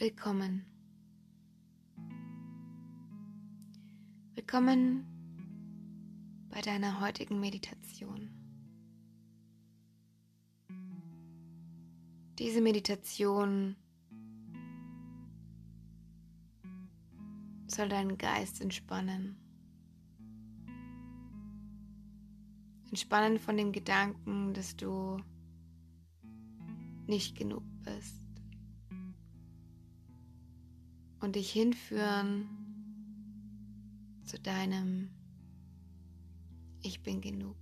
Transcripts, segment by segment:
Willkommen. Willkommen bei deiner heutigen Meditation. Diese Meditation soll deinen Geist entspannen. Entspannen von dem Gedanken, dass du nicht genug bist. Und dich hinführen zu deinem Ich bin genug.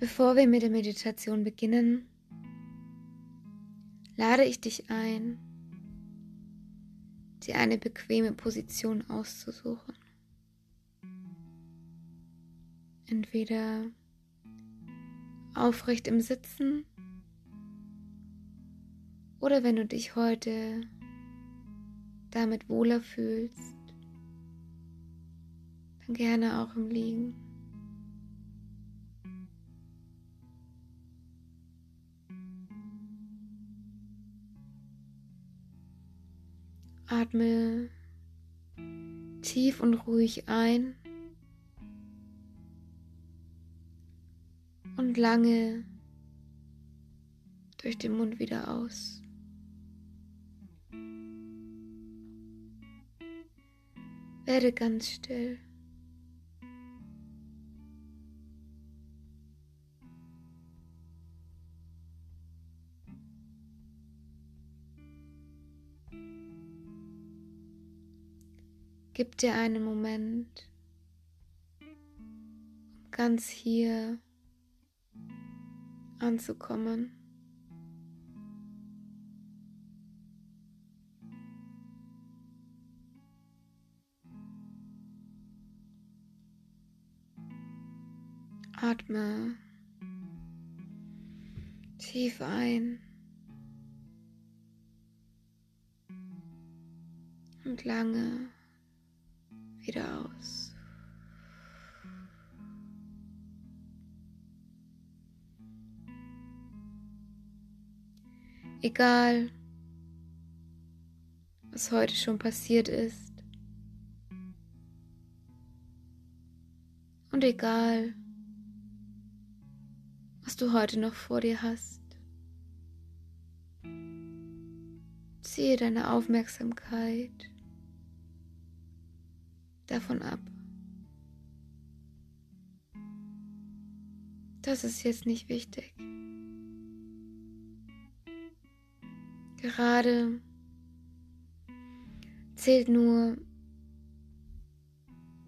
Bevor wir mit der Meditation beginnen, lade ich dich ein, dir eine bequeme Position auszusuchen. Entweder aufrecht im Sitzen oder wenn du dich heute damit wohler fühlst, dann gerne auch im Liegen. Atme tief und ruhig ein und lange durch den Mund wieder aus. Werde ganz still. Gib dir einen Moment, um ganz hier anzukommen. Atme tief ein und lange wieder aus. Egal, was heute schon passiert ist. Und egal, was du heute noch vor dir hast. Ziehe deine Aufmerksamkeit davon ab. Das ist jetzt nicht wichtig. Gerade zählt nur,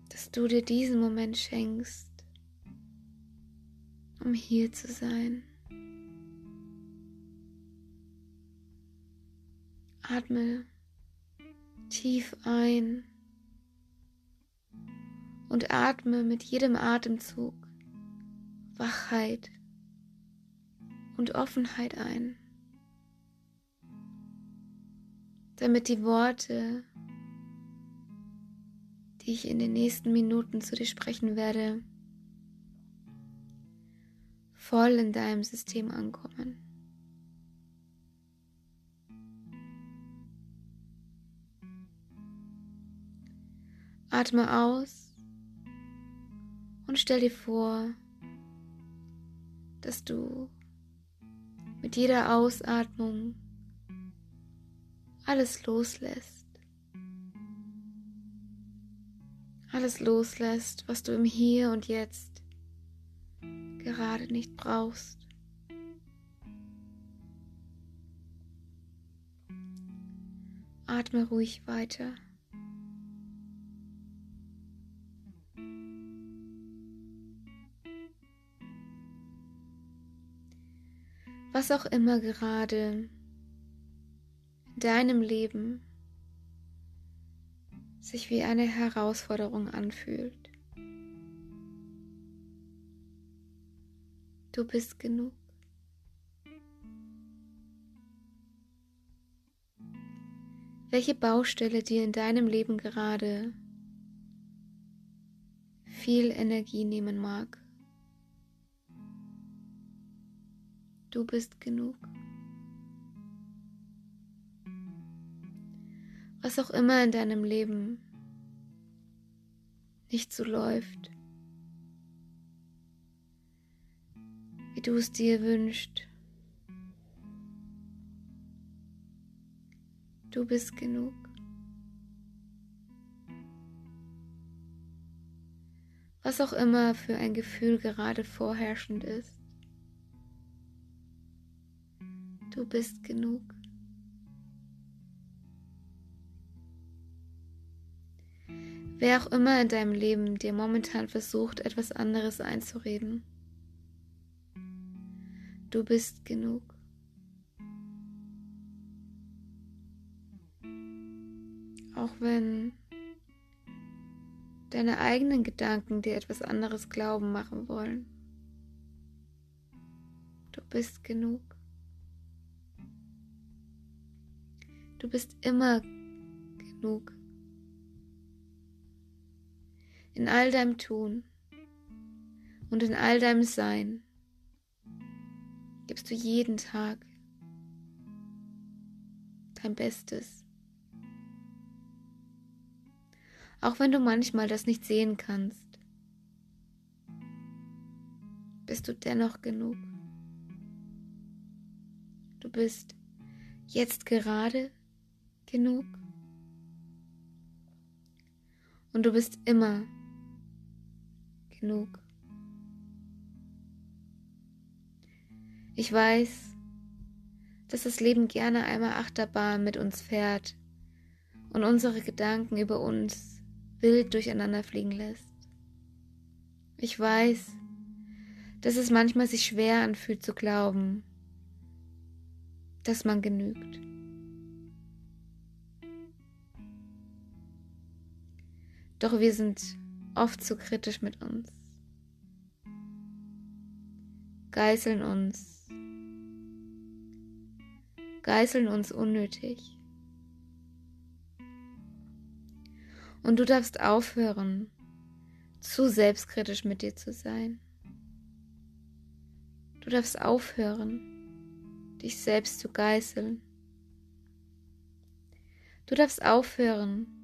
dass du dir diesen Moment schenkst, um hier zu sein. Atme tief ein und atme mit jedem Atemzug Wachheit und Offenheit ein, damit die Worte, die ich in den nächsten Minuten zu dir sprechen werde, voll in deinem System ankommen. Atme aus und stell dir vor, dass du mit jeder Ausatmung alles loslässt. Alles loslässt, was du im Hier und Jetzt gerade nicht brauchst. Atme ruhig weiter. Was auch immer gerade in deinem Leben sich wie eine Herausforderung anfühlt. Du bist genug. welche Baustelle dir in deinem Leben gerade viel Energie nehmen mag. Du bist genug. Was auch immer in deinem Leben nicht so läuft, wie du es dir wünschst. Du bist genug. Was auch immer für ein Gefühl gerade vorherrschend ist. Du bist genug. Wer auch immer in deinem Leben dir momentan versucht, etwas anderes einzureden. Du bist genug. Auch wenn deine eigenen Gedanken dir etwas anderes glauben machen wollen. Du bist genug. Du bist immer genug. In all deinem Tun und in all deinem Sein gibst du jeden Tag dein Bestes. Auch wenn du manchmal das nicht sehen kannst, bist du dennoch genug. Du bist jetzt gerade genug. Und du bist immer genug. Ich weiß, dass das Leben gerne einmal Achterbahn mit uns fährt und unsere Gedanken über uns wild durcheinander fliegen lässt. Ich weiß, dass es manchmal sich schwer anfühlt zu glauben, dass man genügt. Doch wir sind oft zu kritisch mit uns, geißeln uns, geißeln uns unnötig. Und du darfst aufhören, zu selbstkritisch mit dir zu sein. Du darfst aufhören, dich selbst zu geißeln. Du darfst aufhören,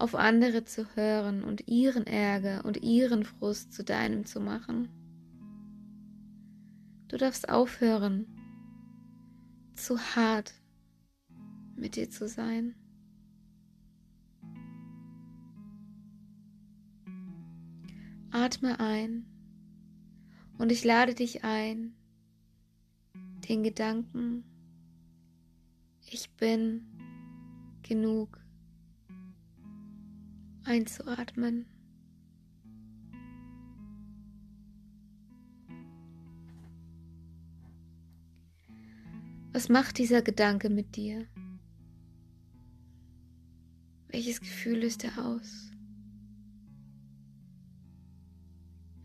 auf andere zu hören und ihren Ärger und ihren Frust zu deinem zu machen. Du darfst aufhören, zu hart mit dir zu sein. Atme ein und ich lade dich ein, den Gedanken, ich bin genug einzuatmen. Was macht dieser Gedanke mit dir? Welches Gefühl löst er aus?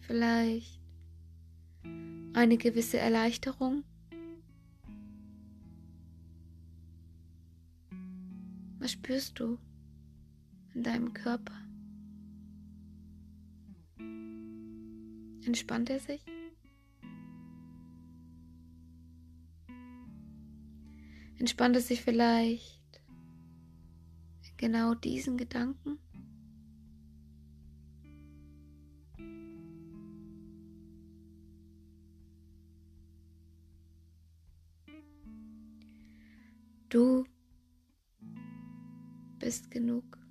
Vielleicht eine gewisse Erleichterung? Was spürst du? In deinem Körper? Entspannt er sich? Entspannt es sich vielleicht in genau diesen Gedanken? Du bist genug.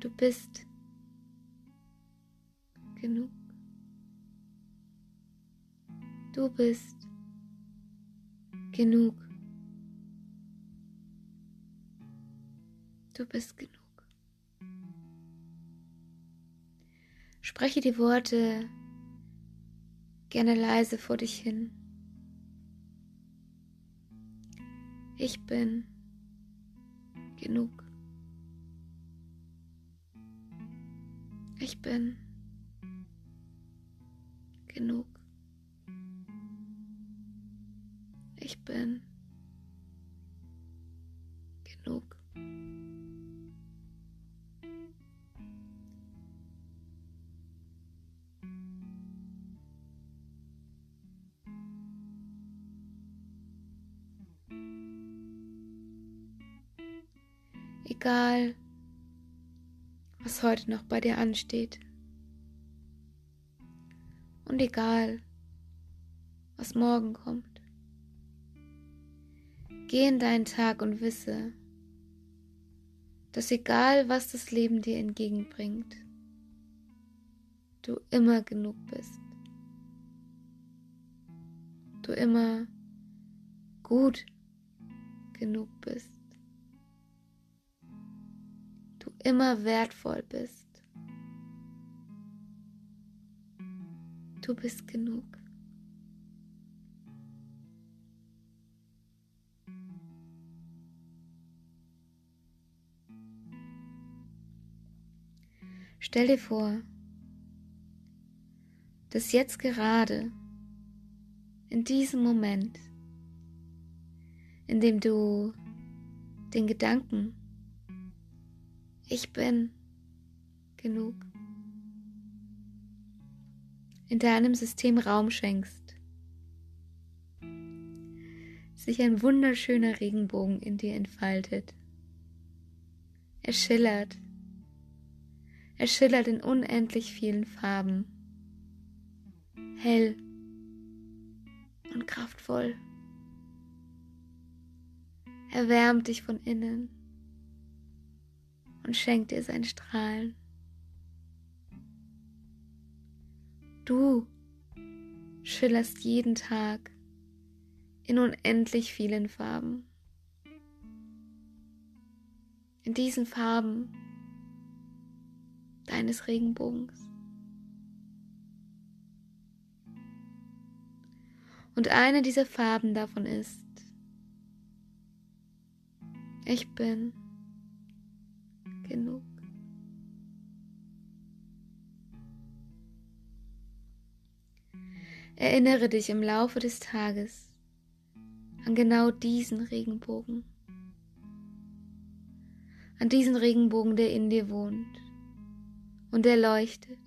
Du bist genug. Du bist genug. Du bist genug. Spreche die Worte gerne leise vor dich hin. Ich bin genug. Ich bin genug. Ich bin genug. Egal, was heute noch bei dir ansteht. Und egal, was morgen kommt. Geh in deinen Tag und wisse, dass egal was das Leben dir entgegenbringt, du immer genug bist. Du immer gut genug bist. Immer wertvoll bist. Du bist genug. Stell dir vor, dass jetzt gerade, in diesem Moment, in dem du den Gedanken, ich bin genug, in deinem System Raum schenkst, sich ein wunderschöner Regenbogen in dir entfaltet. Er schillert. Er schillert in unendlich vielen Farben. Hell und kraftvoll. Er wärmt dich von innen und schenkt dir sein Strahlen. Du schillerst jeden Tag in unendlich vielen Farben. In diesen Farben deines Regenbogens. Und eine dieser Farben davon ist, ich bin genug. Erinnere dich im Laufe des Tages an genau diesen Regenbogen. An diesen Regenbogen, der in dir wohnt und der leuchtet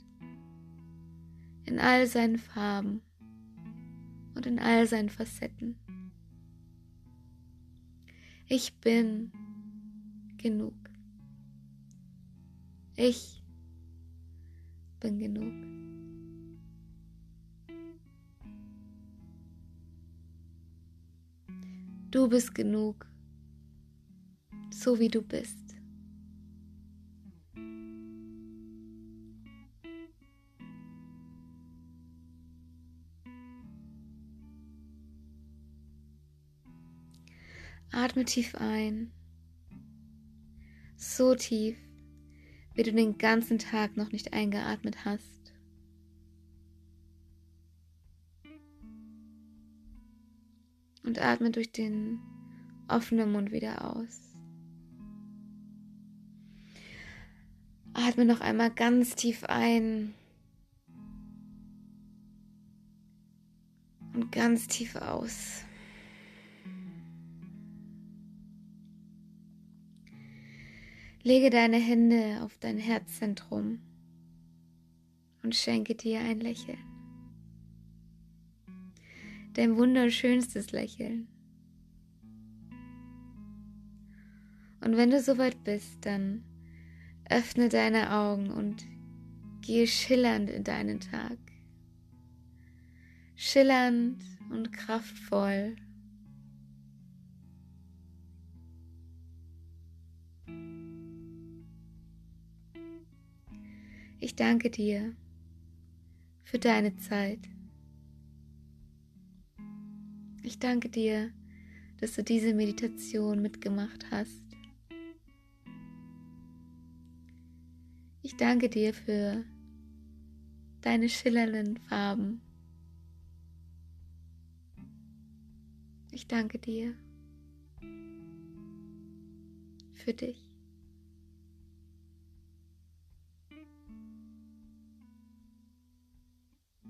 in all seinen Farben und in all seinen Facetten. Ich bin genug. Ich bin genug. Du bist genug, so wie du bist. Atme tief ein. So tief, wie du den ganzen Tag noch nicht eingeatmet hast. Und atme durch den offenen Mund wieder aus. Atme noch einmal ganz tief ein. Und ganz tief aus. Lege deine Hände auf dein Herzzentrum und schenke dir ein Lächeln. Dein wunderschönstes Lächeln. Und wenn du soweit bist, dann öffne deine Augen und gehe schillernd in deinen Tag. Schillernd und kraftvoll Ich danke dir für deine Zeit. Ich danke dir, dass du diese Meditation mitgemacht hast. Ich danke dir für deine schillernden Farben. Ich danke dir für dich.